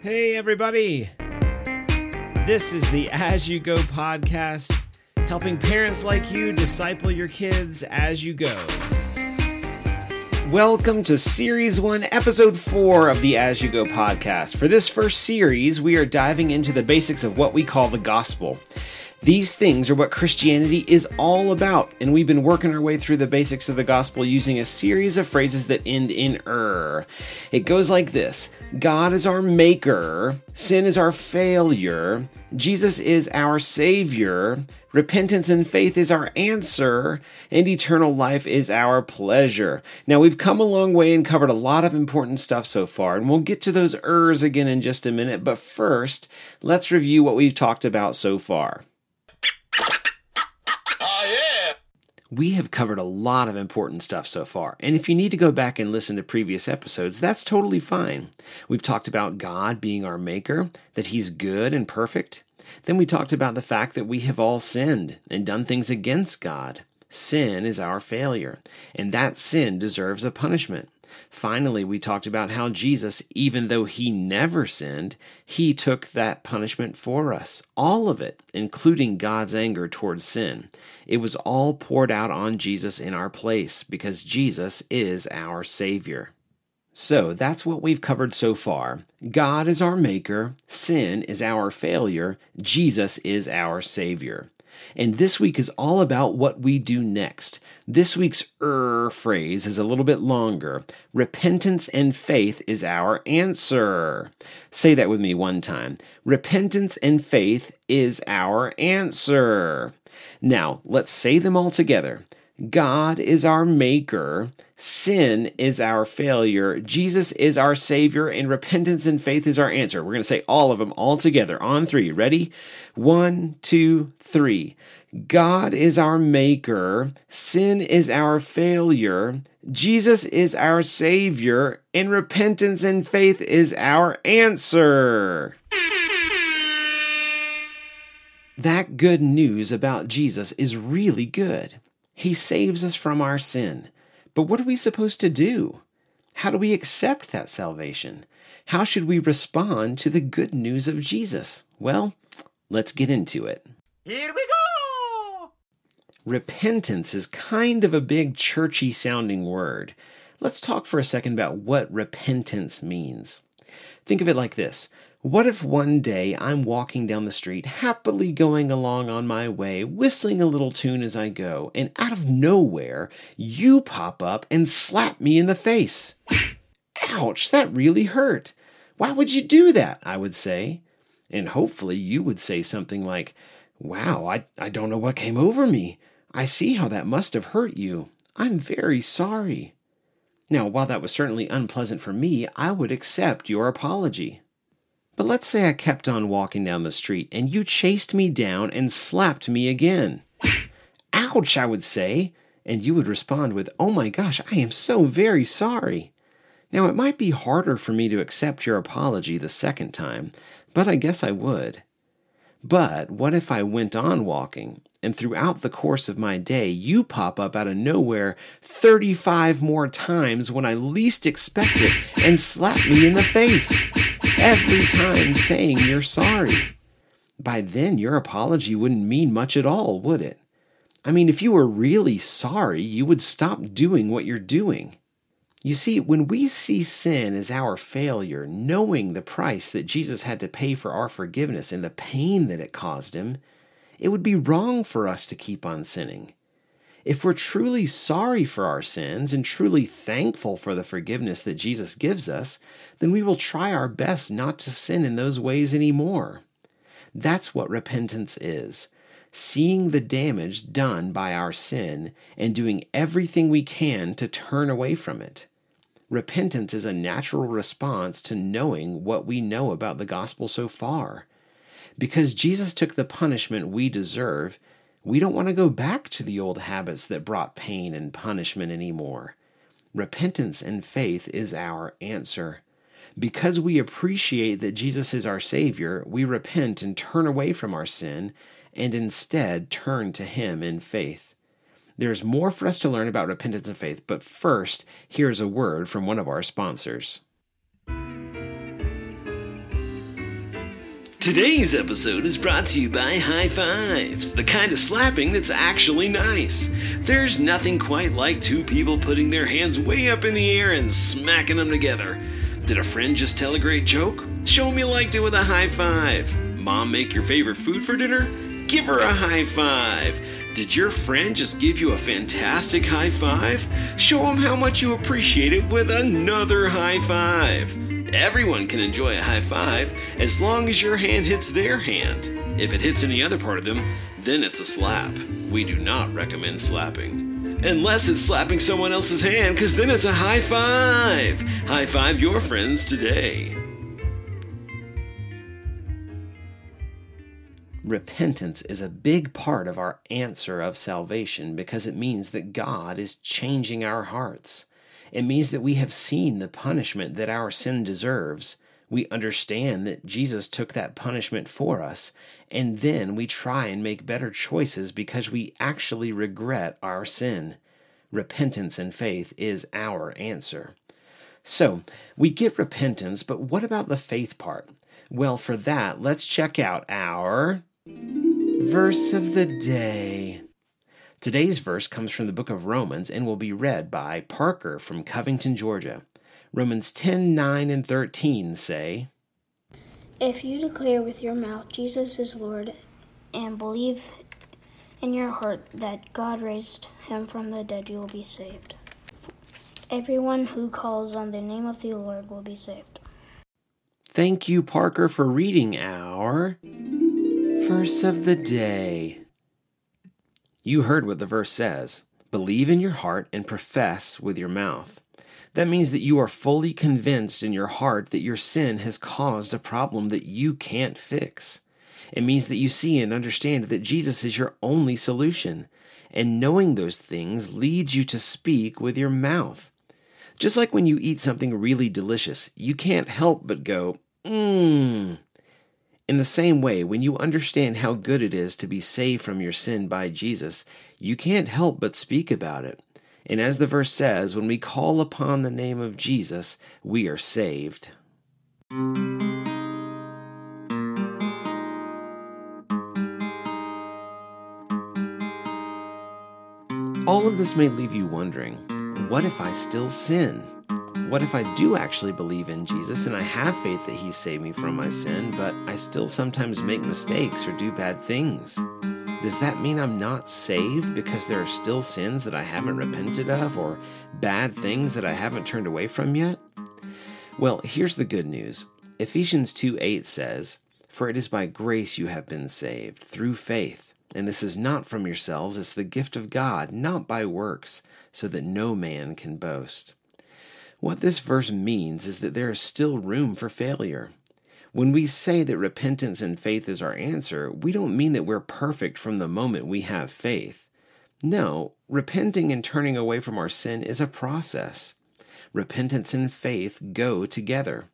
Hey, everybody. This is the As You Go podcast, helping parents like you disciple your kids as you go. Welcome to Series 1, Episode 4 of the As You Go podcast. For this first series, we are diving into the basics of what we call the gospel. These things are what Christianity is all about, and we've been working our way through the basics of the gospel using a series of phrases that end in er. It goes like this God is our maker, sin is our failure, Jesus is our savior, repentance and faith is our answer, and eternal life is our pleasure. Now, we've come a long way and covered a lot of important stuff so far, and we'll get to those ers again in just a minute, but first, let's review what we've talked about so far. We have covered a lot of important stuff so far, and if you need to go back and listen to previous episodes, that's totally fine. We've talked about God being our maker, that He's good and perfect. Then we talked about the fact that we have all sinned and done things against God. Sin is our failure, and that sin deserves a punishment. Finally, we talked about how Jesus, even though he never sinned, he took that punishment for us. All of it, including God's anger towards sin. It was all poured out on Jesus in our place because Jesus is our Savior. So that's what we've covered so far. God is our maker, sin is our failure, Jesus is our Savior. And this week is all about what we do next. This week's er phrase is a little bit longer. Repentance and faith is our answer. Say that with me one time. Repentance and faith is our answer. Now, let's say them all together. God is our maker, sin is our failure, Jesus is our savior, and repentance and faith is our answer. We're going to say all of them all together on three. Ready? One, two, three. God is our maker, sin is our failure, Jesus is our savior, and repentance and faith is our answer. That good news about Jesus is really good. He saves us from our sin. But what are we supposed to do? How do we accept that salvation? How should we respond to the good news of Jesus? Well, let's get into it. Here we go! Repentance is kind of a big churchy sounding word. Let's talk for a second about what repentance means. Think of it like this what if one day I'm walking down the street, happily going along on my way, whistling a little tune as I go, and out of nowhere, you pop up and slap me in the face? Ouch, that really hurt. Why would you do that? I would say. And hopefully you would say something like, Wow, I, I don't know what came over me. I see how that must have hurt you. I'm very sorry. Now, while that was certainly unpleasant for me, I would accept your apology. But let's say I kept on walking down the street and you chased me down and slapped me again. Ouch, I would say. And you would respond with, Oh my gosh, I am so very sorry. Now, it might be harder for me to accept your apology the second time, but I guess I would. But what if I went on walking and throughout the course of my day, you pop up out of nowhere 35 more times when I least expect it and slap me in the face? Every time saying you're sorry. By then, your apology wouldn't mean much at all, would it? I mean, if you were really sorry, you would stop doing what you're doing. You see, when we see sin as our failure, knowing the price that Jesus had to pay for our forgiveness and the pain that it caused him, it would be wrong for us to keep on sinning. If we're truly sorry for our sins and truly thankful for the forgiveness that Jesus gives us, then we will try our best not to sin in those ways anymore. That's what repentance is seeing the damage done by our sin and doing everything we can to turn away from it. Repentance is a natural response to knowing what we know about the gospel so far. Because Jesus took the punishment we deserve, we don't want to go back to the old habits that brought pain and punishment anymore. Repentance and faith is our answer. Because we appreciate that Jesus is our Savior, we repent and turn away from our sin and instead turn to Him in faith. There's more for us to learn about repentance and faith, but first, here's a word from one of our sponsors. Today's episode is brought to you by High Fives, the kind of slapping that's actually nice. There's nothing quite like two people putting their hands way up in the air and smacking them together. Did a friend just tell a great joke? Show you liked it with a high five. Mom make your favorite food for dinner? Give her a high five. Did your friend just give you a fantastic high five? Show them how much you appreciate it with another high five. Everyone can enjoy a high five as long as your hand hits their hand. If it hits any other part of them, then it's a slap. We do not recommend slapping. Unless it's slapping someone else's hand, because then it's a high five. High five your friends today. Repentance is a big part of our answer of salvation because it means that God is changing our hearts. It means that we have seen the punishment that our sin deserves. We understand that Jesus took that punishment for us, and then we try and make better choices because we actually regret our sin. Repentance and faith is our answer. So, we get repentance, but what about the faith part? Well, for that, let's check out our Verse of the day. Today's verse comes from the book of Romans and will be read by Parker from Covington, Georgia. Romans 10 9 and 13 say, If you declare with your mouth Jesus is Lord and believe in your heart that God raised him from the dead, you will be saved. Everyone who calls on the name of the Lord will be saved. Thank you, Parker, for reading our Verse of the day. You heard what the verse says believe in your heart and profess with your mouth. That means that you are fully convinced in your heart that your sin has caused a problem that you can't fix. It means that you see and understand that Jesus is your only solution. And knowing those things leads you to speak with your mouth. Just like when you eat something really delicious, you can't help but go, mmm. In the same way, when you understand how good it is to be saved from your sin by Jesus, you can't help but speak about it. And as the verse says, when we call upon the name of Jesus, we are saved. All of this may leave you wondering what if I still sin? What if I do actually believe in Jesus and I have faith that He saved me from my sin, but I still sometimes make mistakes or do bad things? Does that mean I'm not saved because there are still sins that I haven't repented of or bad things that I haven't turned away from yet? Well, here's the good news Ephesians 2 8 says, For it is by grace you have been saved, through faith. And this is not from yourselves, it's the gift of God, not by works, so that no man can boast. What this verse means is that there is still room for failure. When we say that repentance and faith is our answer, we don't mean that we're perfect from the moment we have faith. No, repenting and turning away from our sin is a process. Repentance and faith go together.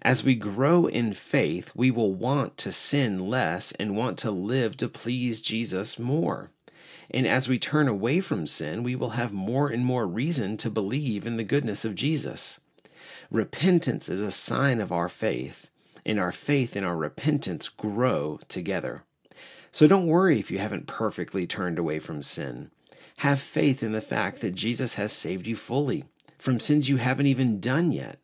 As we grow in faith, we will want to sin less and want to live to please Jesus more. And as we turn away from sin, we will have more and more reason to believe in the goodness of Jesus. Repentance is a sign of our faith, and our faith and our repentance grow together. So don't worry if you haven't perfectly turned away from sin. Have faith in the fact that Jesus has saved you fully from sins you haven't even done yet.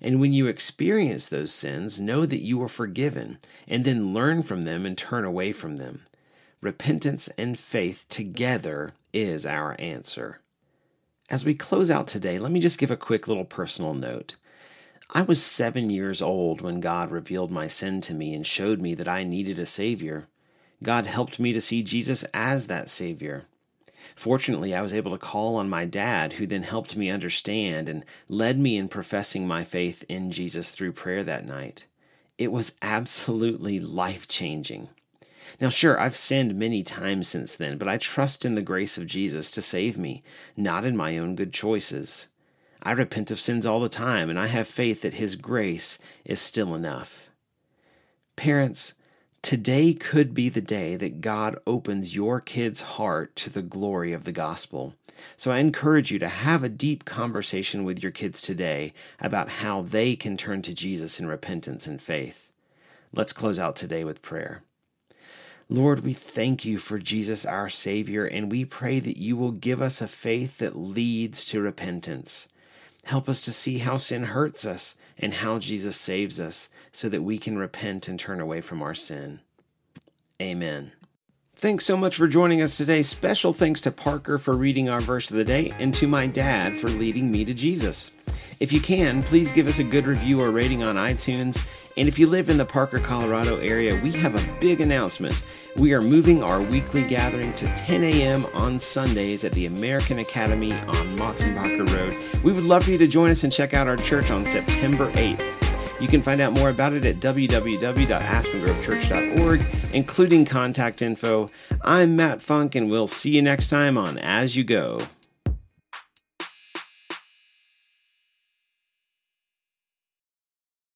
And when you experience those sins, know that you are forgiven, and then learn from them and turn away from them. Repentance and faith together is our answer. As we close out today, let me just give a quick little personal note. I was seven years old when God revealed my sin to me and showed me that I needed a Savior. God helped me to see Jesus as that Savior. Fortunately, I was able to call on my dad, who then helped me understand and led me in professing my faith in Jesus through prayer that night. It was absolutely life changing. Now, sure, I've sinned many times since then, but I trust in the grace of Jesus to save me, not in my own good choices. I repent of sins all the time, and I have faith that His grace is still enough. Parents, today could be the day that God opens your kid's heart to the glory of the gospel. So I encourage you to have a deep conversation with your kids today about how they can turn to Jesus in repentance and faith. Let's close out today with prayer. Lord, we thank you for Jesus, our Savior, and we pray that you will give us a faith that leads to repentance. Help us to see how sin hurts us and how Jesus saves us so that we can repent and turn away from our sin. Amen. Thanks so much for joining us today. Special thanks to Parker for reading our verse of the day and to my dad for leading me to Jesus. If you can, please give us a good review or rating on iTunes. And if you live in the Parker, Colorado area, we have a big announcement. We are moving our weekly gathering to 10 a.m. on Sundays at the American Academy on Motsenbocker Road. We would love for you to join us and check out our church on September 8th. You can find out more about it at www.aspengrovechurch.org, including contact info. I'm Matt Funk, and we'll see you next time on As You Go.